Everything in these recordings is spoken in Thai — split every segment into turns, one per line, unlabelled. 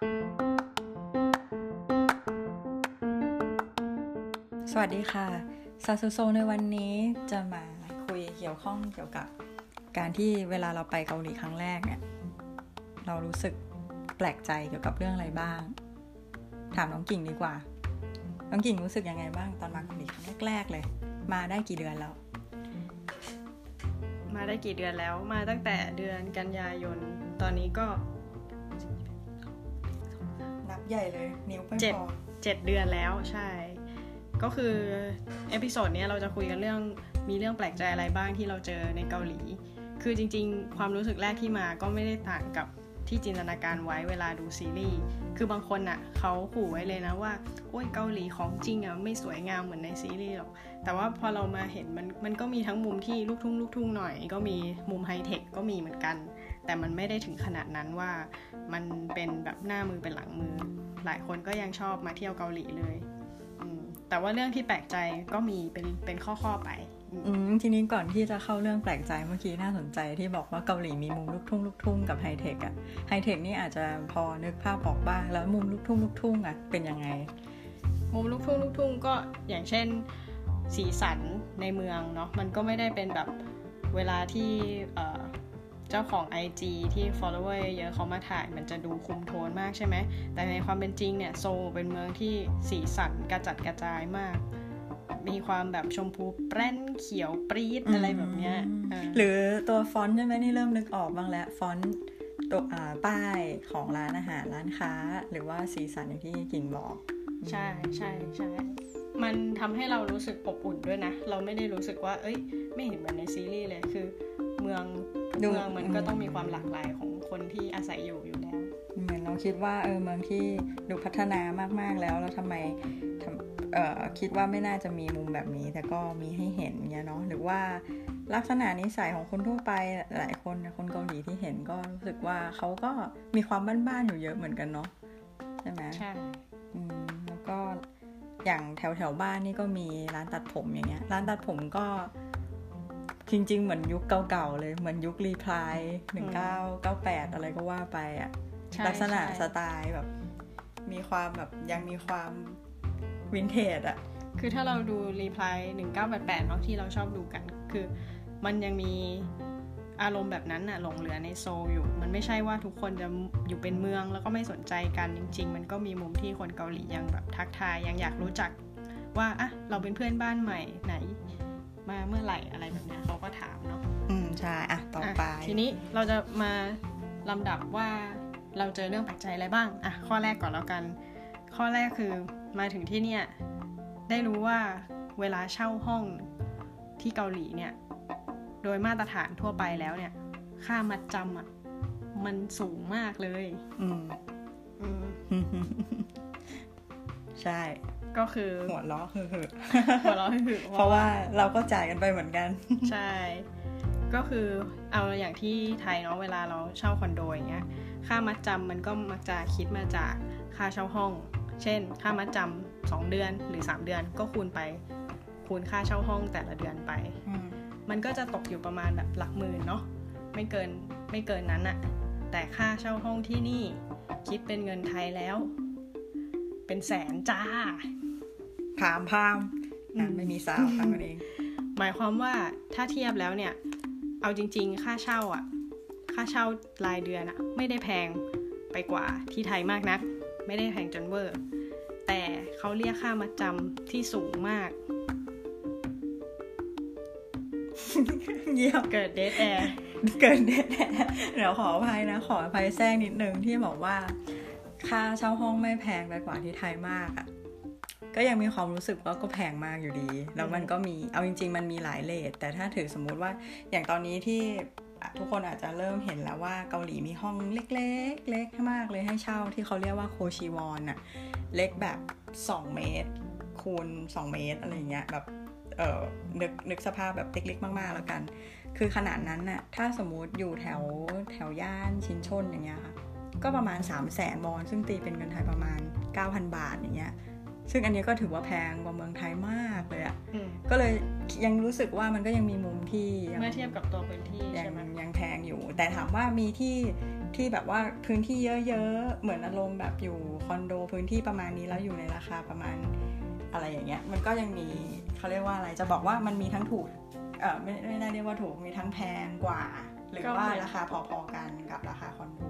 สวัสดีค่ะซาซูโซในวันนี้จะมาคุยเกี่ยวข้องเกี่ยวกับการที่เวลาเราไปเกาหลีครั้งแรกเนี่ยเรารู้สึกแปลกใจเกี่ยวกับเรื่องอะไรบ้าง ถามน้องกิ่งดีกว่า น้องกิ่งรู้สึกยังไงบ้างตอนมาเกาหลีครั้งแรกๆเลย มาได้กี่เดือนแล้ว
มาได้กี่เดือนแล้วมาตั้งแต่เดือนกันยายนตอนนี้ก็
ใหญ่เลยนิ้วไม่
เจ็ด
พอ
เจ็ดเดือนแล้วใช่ ก็คือ episode เนี้ยเราจะคุยกันเรื่องมีเรื่องแปลกใจอะไรบ้างที่เราเจอในเกาหลี คือจริง ๆ ความรู้สึกแรกที่มาก็ไม่ได้ต่างกับที่จินตนาการไว้เวลาดูซีรีส์ คือบางคนอะเขาขู่ไว้เลยนะว่า โอ้ยเกาหลีของจริงอะไม่สวยงามเหมือนในซีรีส์หรอก แต่ว่าพอเรามาเห็นมันมันก็มีทั้งมุมที่ลูกทุ่งลูกทุ่งหน่อย ก็มีมุมไฮเทคก็มีเหมือนกัน แต่มันไม่ได้ถึงขนาดนั้นว่ามันเป็นแบบหน้ามือเป็นหลังมือ หลายคนก็ยังชอบมาเที่ยวเกาหลีเลยอืมแต่ว่าเรื่องที่แปลกใจก็มีเป็นเป็นข้อๆไปอืม
อืมทีนี้ก่อนที่จะเข้าเรื่องแปลกใจเมื่อกี้น่าสนใจที่บอกว่าเกาหลีมีมุมลูกทุ่งลูกทุ่งกับไฮเทคอะไฮเทคนี่อาจจะพอนึกภาพออกบ้างแล้วมุมลูกทุ่งลูกทุ่งอะเป็นยังไง
มุมลูกทุ่งลูกทุ่งก็อย่างเช่นสีสันในเมืองเนาะมันก็ไม่ได้เป็นแบบเวลาที่ เอ่อเจ้าของ IG ที่ follower เยอะเขามาถ่ายมันจะดูคุมโทนมากใช่ไหม แต่ในความเป็นจริงเนี่ยโซลเป็นเมืองที่สีสันกระจัดกระจายมาก มีความแบบชมพูแป้นเขียวปรี๊ดอะไรแบบเนี้ยเออ
หรือตัวฟอนต์ใช่ไหมนี่เริ่มนึกออกบ้างแล้วฟอนต์ตัวอ่าป้ายของร้านอาหารร้านค้า หรือว่าสีสันอย่างที่กิ่งบอก
ใช่ใช่ใช่มันทำให้เรารู้สึกอบอุ่นด้วยนะ เราไม่ได้รู้สึกว่า เอ้ย ไม่เห็นเหมือนในซีรีส์เลย คือ เมืองทุกเมืองมันก็ต้องมีความหลากหลายของคนที่อาศัยอยู่อยู่แล้ว
เหมือนเราคิดว่าเออเมืองที่ดูพัฒนามากๆแล้ว แล้วทำไมทำเอ่อคิดว่าไม่น่าจะมีมุมแบบนี้ แต่ก็มีให้เห็นเงี้ยเนาะหรือว่าลักษณะนิสัยของคนทั่วไปหลายคนคนเกาหลีที่เห็นก็รู้สึกว่าเขาก็มีความบ้านๆอยู่เยอะเหมือนกันเนาะใช่ไหม
ใช่
อืมแล้วก็อย่างแถวแถวๆบ้านนี่ก็มีร้านตัดผมอย่างเงี้ย ร้านตัดผมก็ จริง ๆ เหมือนยุคเก่าๆเลย เหมือนยุค Reply หนึ่งเก้าเก้าแปดอะไรก็ว่าไปอะ
ใช่
ลักษณะ
ใช่
สไตล์แบบ มีความแบบยังมีความวินเทจอะ
คือถ้าเราดู Reply 1988เนาะที่เราชอบดูกัน คือมันยังมีอารมณ์แบบนั้นน่ะหลงเหลือในโซลอยู่ มันไม่ใช่ว่าทุกคนจะอยู่เป็นเมืองแล้วก็ไม่สนใจกันจริง ๆ มันก็มีมุมที่คนเกาหลียังแบบทักทายยังอยากรู้จักว่าอะเราเป็นเพื่อนบ้านใหม่ไหน มาเมื่อไหร่อะไรแบบเนี้ยเขาก็ถามเนาะ
อืมใช่อะต่อไป
อะทีนี้เราจะมาลำดับว่าเราเจอเรื่องแปลกใจอะไรบ้างอะข้อแรกก่อนแล้วกัน ข้อแรกคือมาถึงที่เนี่ยได้รู้ว่าเวลาเช่าห้องที่เกาหลีเนี่ย โดยมาตรฐานทั่วไปแล้วเนี่ย ค่ามัดจำอะมันสูงมากเลย
อืม
อืม
ใช่
ก็คือ
หัวล้อคือ
หัวเราะคือ
เพราะว่าเราก็จ่ายกันไปเหมือนกัน
ใช่ ก็คือเอาอย่างที่ไทยเนาะเวลาเราเช่าคอนโดอย่างเงี้ย ค่ามัดจำมันก็มักจะคิดมาจากค่าเช่าห้อง เช่น ค่ามัดจำสองเดือนหรือ 3 เดือนก็คูณไปคูณค่าเช่าห้องแต่ละเดือนไป
อืม
มันก็จะตกอยู่ประมาณแบบหลักหมื่นเนาะไม่เกินไม่เกินนั้นอะแต่ค่าเช่าห้องที่นี่คิดเป็นเงินไทยแล้ว เป็นแสนจ้า
พามพามอะ
อืม
ไม่มีสาวทำกันเอง
หมายความว่าถ้าเทียบแล้วเนี่ย เอาจริง ๆ ค่าเช่าอะค่าเช่ารายเดือนอะไม่ได้แพงไปกว่าที่ไทยมากนัก ไม่ได้แพงจนเวอร์ แต่เขาเรียกค่ามัดจำที่สูงมาก
เยี่ยม
เกิดเดทแอร์
เกินเด็ดเดี๋ยวขออภัยนะ ขออภัยแทรกนิดนึงที่บอกว่า ค่าเช่าห้องไม่แพงไปกว่าที่ไทยมากอะ่ะ ก็ยังมีความรู้สึกว่าก็แพงมากอยู่ดี แล้วมันก็มีเอาจริง ๆ มันมีหลาย rate แต่ถ้าถือสมมุติว่าอย่างตอนนี้ที่ทุกคนอาจจะเริ่มเห็นแล้วว่าเกาหลีมีห้องเล็กๆ เล็กมากเลยให้เช่าที่เขาเรียกว่าโคชิวอนอะเล็กแบบ 2 เมตร คูณ 2 เมตรอะไรเงี้ยแบบเออนึกนึกสภาพแบบเล็กๆมากๆแล้วกัน คือขนาดนั้นน่ะถ้าสมมติอยู่แถวแถวย่านชินชนอย่างเงี้ยค่ะก็ประมาณ 3 0 0แสนวอน ซึ่งตีเป็นเงินไทยประมาณ 9,000 บาทอย่างเงี้ย ซึ่งอันนี้ก็ถือว่าแพงกว่าเมืองไทยมากเลยอะ
อืม
ก็เลยยังรู้สึกว่ามันก็ยังมีมุมที่ยัง
เมื่อเทียบกับตัวพื้นที่
ยัง
ใช่ไหม
ยังแพงอยู่ แต่ถามว่ามีที่ที่แบบว่าพื้นที่เยอะๆเหมือนอารมณ์แบบอยู่คอนโดพื้นที่ประมาณนี้แล้วอยู่ในราคาประมาณอะไรอย่างเงี้ย มันก็ยังมีเขาเรียกว่าอะไรจะบอกว่ามันมีทั้งถูกเออไม่ไม่ได้เรียกว่าถูกมีทั้งแพงกว่า หรือว่าราคาพอๆกันกับราคาคอนโด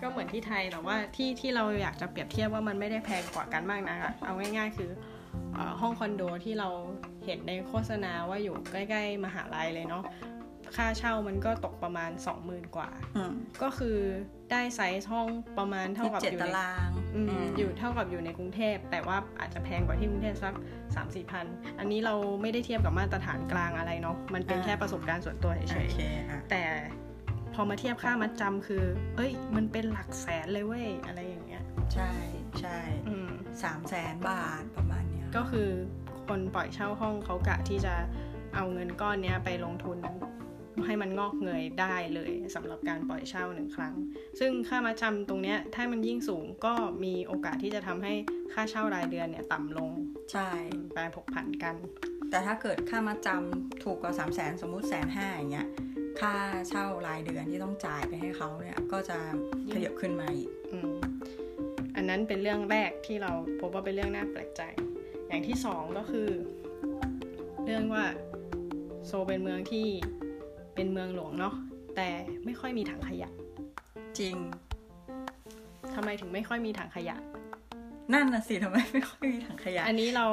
ก็เหมือนที่ไทยแต่ว่าที่ที่เราอยากจะเปรียบเทียบว่ามันไม่ได้แพงกว่ากันมากนะเอาง่าย ๆ คือเอ่อห้องคอนโดที่เราเห็นในโฆษณาว่าอยู่ใกล้ ๆ มหาลัยเลยเนาะค่าเช่ามันก็ตกประมาณ 20,000 กว่า
อืม
ก็คือได้ไซส์ห้องประมาณเท่า
ที่
กับ
เจ็ด
อยู่
ตา
ใน
ราง
อืม
ม
อยู่เท่ากับอยู่ในกรุงเทพ แต่ว่าอาจจะแพงกว่าที่กรุงเทพสัก3 4มสี่พัน อันนี้เราไม่ได้เทียบกับมาตรฐานกลางอะไรเนาะ มันเป็นแค่ประสบการณ์ส่วนตัวเฉ
โอยเคอะ
ๆแต่ พอมาเทียบค่ามัดจำคือ เอ้ย มันเป็นหลักแสนเลยเว้ยอะไรอย่างเงี้ย
ใช่ใช่
อืม
สามแสนบาทประมาณเนี้ย
ก็คือคนปล่อยเช่าห้องเขากะที่จะเอาเงินก้อนเนี้ยไปลงทุนให้มันงอกเงยได้เลยสำหรับการปล่อยเช่าหนึ่งครั้ง ซึ่งค่ามาจำตรงเนี้ยถ้ามันยิ่งสูงก็มีโอกาสที่จะทำให้ค่าเช่ารายเดือนเนี่ยต่ำลง
ใช่
แปลผกผันกัน
แต่ถ้าเกิดค่ามาจำถูกกว่าสามแสนสมมุติแสนห้าอย่างเงี้ย ค่าเช่ารายเดือนที่ต้องจ่ายไปให้เขาเนี่ย ก็จะขยับขึ้นมาอีก
อืมอันนั้นเป็นเรื่องแรกที่เราพบว่าเป็นเรื่องน่าแปลกใจ อย่างที่สองก็คือ เรื่องว่าโซเป็นเมืองที่เป็นเมืองหลวงเนาะแต่ไม่ค่อยมีถังขยะ
จริง
ทำไมถึงไม่ค่อยมีถังขยะ
นั่นน่ะสิทำไมไม่ค่อยมีถังขยะ
อันนี้เรา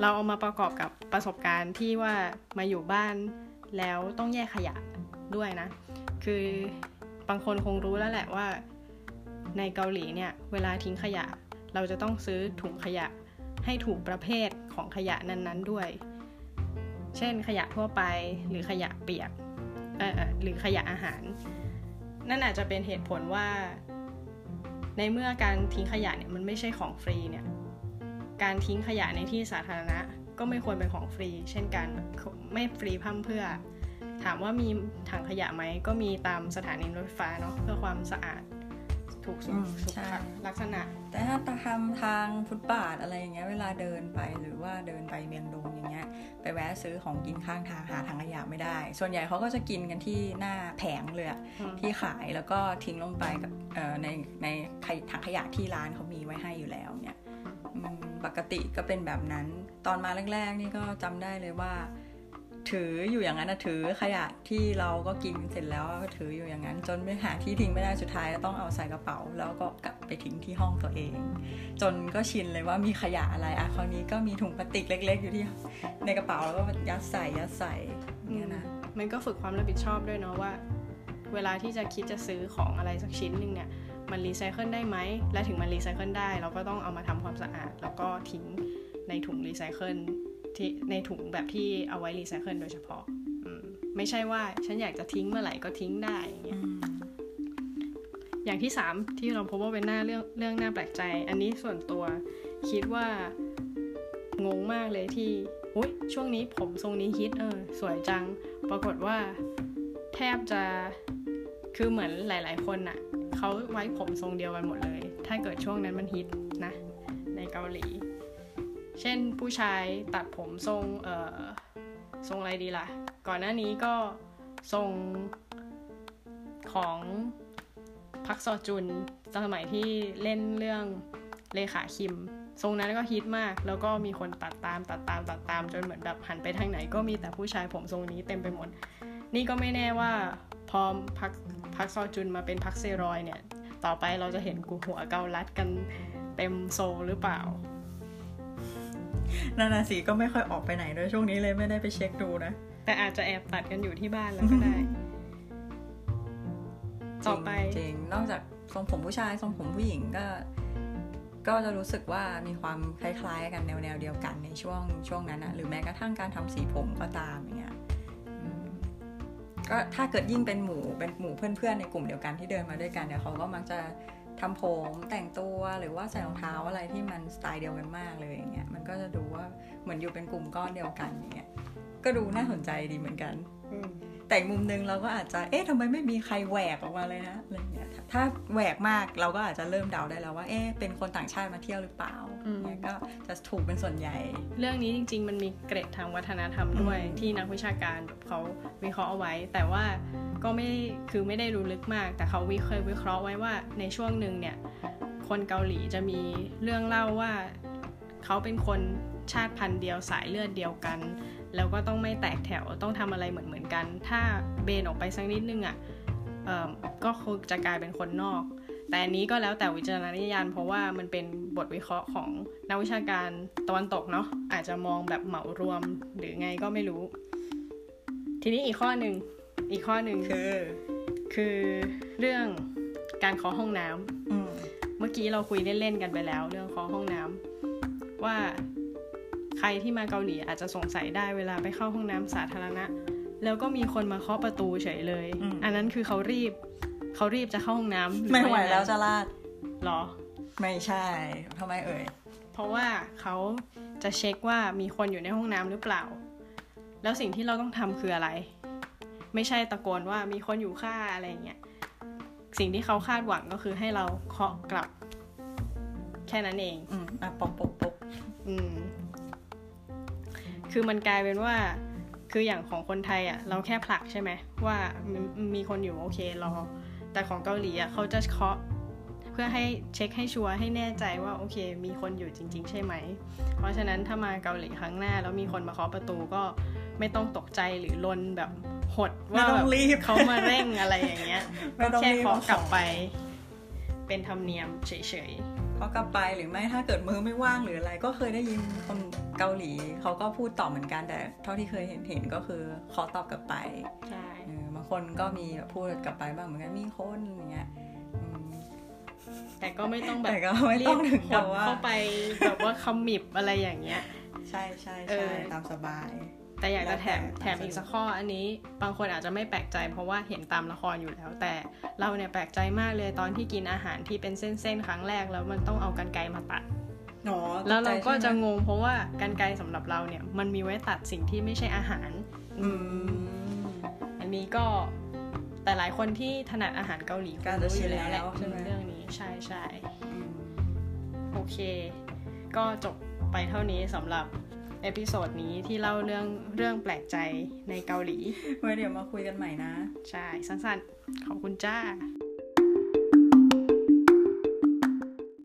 เราเอามาประกอบกับประสบการณ์ที่ว่ามาอยู่บ้าน แล้วต้องแยกขยะด้วยนะ คือบางคนคงรู้แล้วแหละว่า ในเกาหลีเนี่ย เวลาทิ้งขยะ เราจะต้องซื้อถุงขยะให้ถูกประเภทของขยะนั้นๆด้วย เช่นขยะทั่วไปหรือขยะเปียกเอ่อเอ่อหรือขยะอาหาร นั่นอาจจะเป็นเหตุผลว่า ในเมื่อการทิ้งขยะเนี่ยมันไม่ใช่ของฟรีเนี่ย การทิ้งขยะในที่สาธารณะ ก็ไม่ควรเป็นของฟรี เช่นกันไม่ฟรีพร่ำเพรื่อ ถามว่ามีถังขยะไหมก็มีตามสถานีรถไฟฟ้าเนาะเพื่อความสะอาดถูกสุ
อื
ข
ม
สุ
ใช่
ขลักษณะ
แต่ถ้าทำทางฟุตบาทอะไรอย่างเงี้ยเวลาเดินไปหรือว่าเดินไปเมียงดงอย่างเงี้ย ไปแวะซื้อของกินข้างทางหาถังขยะไม่ได้ ส่วนใหญ่เขาก็จะกินกันที่หน้าแผงเลยอะ
อืม
ที่ขายแล้วก็ทิ้งลงไปกับเอ่อในในถังขยะที่ร้านเขามีไว้ให้อยู่แล้วเนี่ยอืม ปกติก็เป็นแบบนั้น ตอนมาแรก ๆ นี่ก็จำได้เลยว่า ถืออยู่อย่างนั้นนะถือขยะที่เราก็กินเสร็จแล้วก็ถืออยู่อย่างนั้น จนไม่หาที่ทิ้งไม่ได้สุดท้ายต้องเอาใส่กระเป๋า แล้วก็กลับไปทิ้งที่ห้องตัวเอง จนก็ชินเลยว่ามีขยะอะไรอะคราวนี้ก็มีถุงพลาสติกเล็ก ๆ อยู่ที่ในกระเป๋าแล้วก็ยัดใส่ยัดใส่เงี้ยนะ
มันก็ฝึกความรับผิดชอบด้วยเนาะว่า เวลาที่จะคิดจะซื้อของอะไรสักชิ้นหนึ่งเนี่ย มันรีไซเคิลได้ไหม และถึงมันรีไซเคิลได้ เราก็ต้องเอามาทำความสะอาด แล้วก็ทิ้งในถุงรีไซเคิลที่ในถุงแบบที่เอาไว้รีไซเคิลโดยเฉพาะไม่ใช่ว่าฉันอยากจะทิ้งเมื่อไหร่ก็ทิ้งได้อย่างเงี้ย
อ
ย่างที่ 3 ที่เราพบว่าเป็นหน้าเรื่องเรื่องหน่าแปลกใจ อันนี้ส่วนตัวคิดว่างงมากเลยที่อุ้ยช่วงนี้ผมทรงนี้ฮิตเออสวยจัง ปรากฏว่าแทบจะคือเหมือนหลาย ๆ คนน่ะ เขาไว้ผมทรงเดียวกันหมดเลย ถ้าเกิดช่วงนั้นมันฮิตนะ ในเกาหลี เช่นผู้ชายตัดผมทรงเอ่อทรงอะไรดีล่ะ ก่อนหน้านี้ก็ทรงของพักซอจุนสมัยที่เล่นเรื่องเลขาคิม ทรงนั้นก็ฮิตมาก แล้วก็มีคนตัดตามตัดตามตัดตามจนเหมือนแบบหันไปทางไหนก็มีแต่ผู้ชายผมทรงนี้เต็มไปหมด นี่ก็ไม่แน่ว่า อพักพักซอจุนมาเป็นพักเซรอยเนี่ย ต่อไปเราจะเห็นกูหัวเกาลัดกันเต็มโซลหรือเปล่า
นานาสีก็ไม่ค่อยออกไปไหนด้วยช่วงนี้เลยไม่ได้ไปเช็คดูนะ
แต่อาจจะแอบตัดกันอยู่ที่บ้านแล้วก็ได้ ต่อไป
จริงๆนอกจากทรงผมผู้ชายทรงผมผู้หญิงก็ ก็จะรู้สึกว่ามีความคล้ายๆ กันแนวแนวๆเดียวกันในช่วงช่วงนั้นนะหรือแม้กระทั่งการทำสีผมก็ตาม ก็ถ้าเกิดยิ่งเป็นหมู่เป็นหมู่เพื่อนๆในกลุ่มเดียวกันที่เดินมาด้วยกันเนี่ยเขาก็มักจะทำผมแต่งตัวหรือว่าใส่รองเท้าอะไรที่มันสไตล์เดียวกันมากเลยอย่างเงี้ยมันก็จะดูว่าเหมือนอยู่เป็นกลุ่มก้อนเดียวกันอย่างเงี้ยก็ดูน่าสนใจดีเหมือนกัน
อืม
แต่อีกมุมหนึงเราก็อาจจะเอ๊ะทำไมไม่มีใครแหวกออกมาเลยนะอะไรเงี้ยท ถ้าแหวกมากเราก็อาจจะเริ่มเดาได้แล้วว่าเอ๊ะเป็นคนต่างชาติมาเที่ยวหรือเปล่า
อืม
เนี่ยก็จะถูกเป็นส่วนใหญ่
เรื่องนี้จริง ๆ มันมีเกร็ดทางวัฒนธรรมด้วย
อืม
ที่นักวิชาการเขาวิเคราะห์เอาไว้ แต่ว่าก็ไม่คือไม่ได้รู้ลึกมาก แต่เขาวิเคยวิเคราะห์ไว้ว่าในช่วงหนึ่งเนี่ยคนเกาหลีจะมีเรื่องเล่าว่าเขาเป็นคนชาติพันธุ์เดียวสายเลือดเดียวกัน แล้วก็ต้องไม่แตกแถวต้องทำอะไรเหมือนเหมือนๆกัน ถ้าเบนออกไปสักนิดนึงอะ่ะเอิ่ม ก็คงจะกลายเป็นคนนอก แต่อันนี้ก็แล้วแต่วิจารณญาณเพราะว่ามันเป็นบทวิเคราะห์ของนักวิชาการตะวันตกเนาะอาจจะมองแบบเหมารวมหรือไงก็ไม่รู้ ทีนี้อีกข้อหนึ่งอีกข้อหนึ่ง
คือ
คือเรื่องการเคาะห้องน้ำ
อืม
เมื่อกี้เราคุยเล่นๆกันไปแล้ว เรื่องเคาะห้องน้ำว่าใครที่มาเกาหลีอาจจะสงสัยได้เวลาไปเข้าห้องน้ำสาธารณะ แล้วก็มีคนมาเคาะประตูเฉยเลย อันนั้นคือเขารีบเขารีบจะเข้าห้องน้ำรือ
ไม่ไหว
ยังง
แล้วจะลาด
หรอ
ไม่ใช่ทำไมเอ่ย
เพราะว่าเขาจะเช็คว่ามีคนอยู่ในห้องน้ำหรือเปล่า แล้วสิ่งที่เราต้องทำคืออะไร ไม่ใช่ตะโกนว่ามีคนอยู่ค่าอะไรเงี้ย สิ่งที่เขาคาดหวังก็คือให้เราเคาะกลับ แค่นั้นเอง
อืมอะปกปกปก
อืม คือมันกลายเป็นว่า คืออย่างของคนไทยอะเราแค่ผลักใช่ไหมว่ามีมีคนอยู่โอเครอ แต่ของเกาหลีอะเขาจะเคาะเพื่อให้เช็คให้ชัวร์ให้แน่ใจว่าโอเค มีคนอยู่จริง ๆ ใช่ไหม เพราะฉะนั้นถ้ามาเกาหลีครั้งหน้า แล้วมีคนมาเคาะประตูก็ไม่ต้องตกใจหรือลนแบบหด
ไม่
ว่า
ต้อ
แบ
ง
บ
รีบ
เขามาเร่งอะไรอย่างเงี้ย
ไม่ต้อง
แค่
รีบ
เคาะกลับ
เอาของ
ไป เป็นธรรมเนียมเฉย
เพราะกลับไปหรือไม่ถ้าเกิดมือไม่ว่างหรืออะไร ก็เคยได้ยินคน เกาหลีเขาก็พูดตอบเหมือนกันแต่เท่าที่เคยเห็นเห็นก็คือขอตอบกลับไป
ๆใช่
เออบางคนก็มีแบบพูดกลับไปบ้างเหมือนกันมีคนอย่างเงี้ยอืม
แต่ก็ไม่ต้องแบบ
แต่ก็ไม่ต้องถึง
ห
กับ
ด
ว่า
เข้าไปแบบว่าคำมิบอะไรอย่างเงี้ย
ใช่ใช่
เอ
ใช่
อ
ตามสบาย
แต่อยากจะแถม
แล้วแต่
แถมอีกสักข้ออันนี้ บางคนอาจจะไม่แปลกใจ เพราะว่าเห็นตามละครอยู่แล้ว แต่เราเนี่ยแปลกใจมากเลยตอนที่กินอาหารที่เป็นเส้นๆครั้งแรกแล้วมันต้องเอากรรไกรมาตัด
อ๋อ
แล้วเราก็
ตใจ
จะ
ใช่ไหม
งงเพราะว่ากรรไกรสำหรับเราเนี่ย มันมีไว้ตัดสิ่งที่ไม่ใช่อาหาร
อืม
อันนี้ก็แต่หลายคนที่ถนัดอาหารเกาหลี
ก็จะ
รู้
ชิน
ยู่แล้วแหละ
แล้วใช่ไหม
เรื่องนี้ใช่ใช่
อืม
โอเค ก็จบไปเท่านี้สำหรับ episode นี้ที่เล่าเรื่องเรื่องแปลกใจในเกาหลี
ไว้เดี๋ยวมาคุยกันใหม่นะ
ใช่ สั้นๆ ขอบคุณจ้า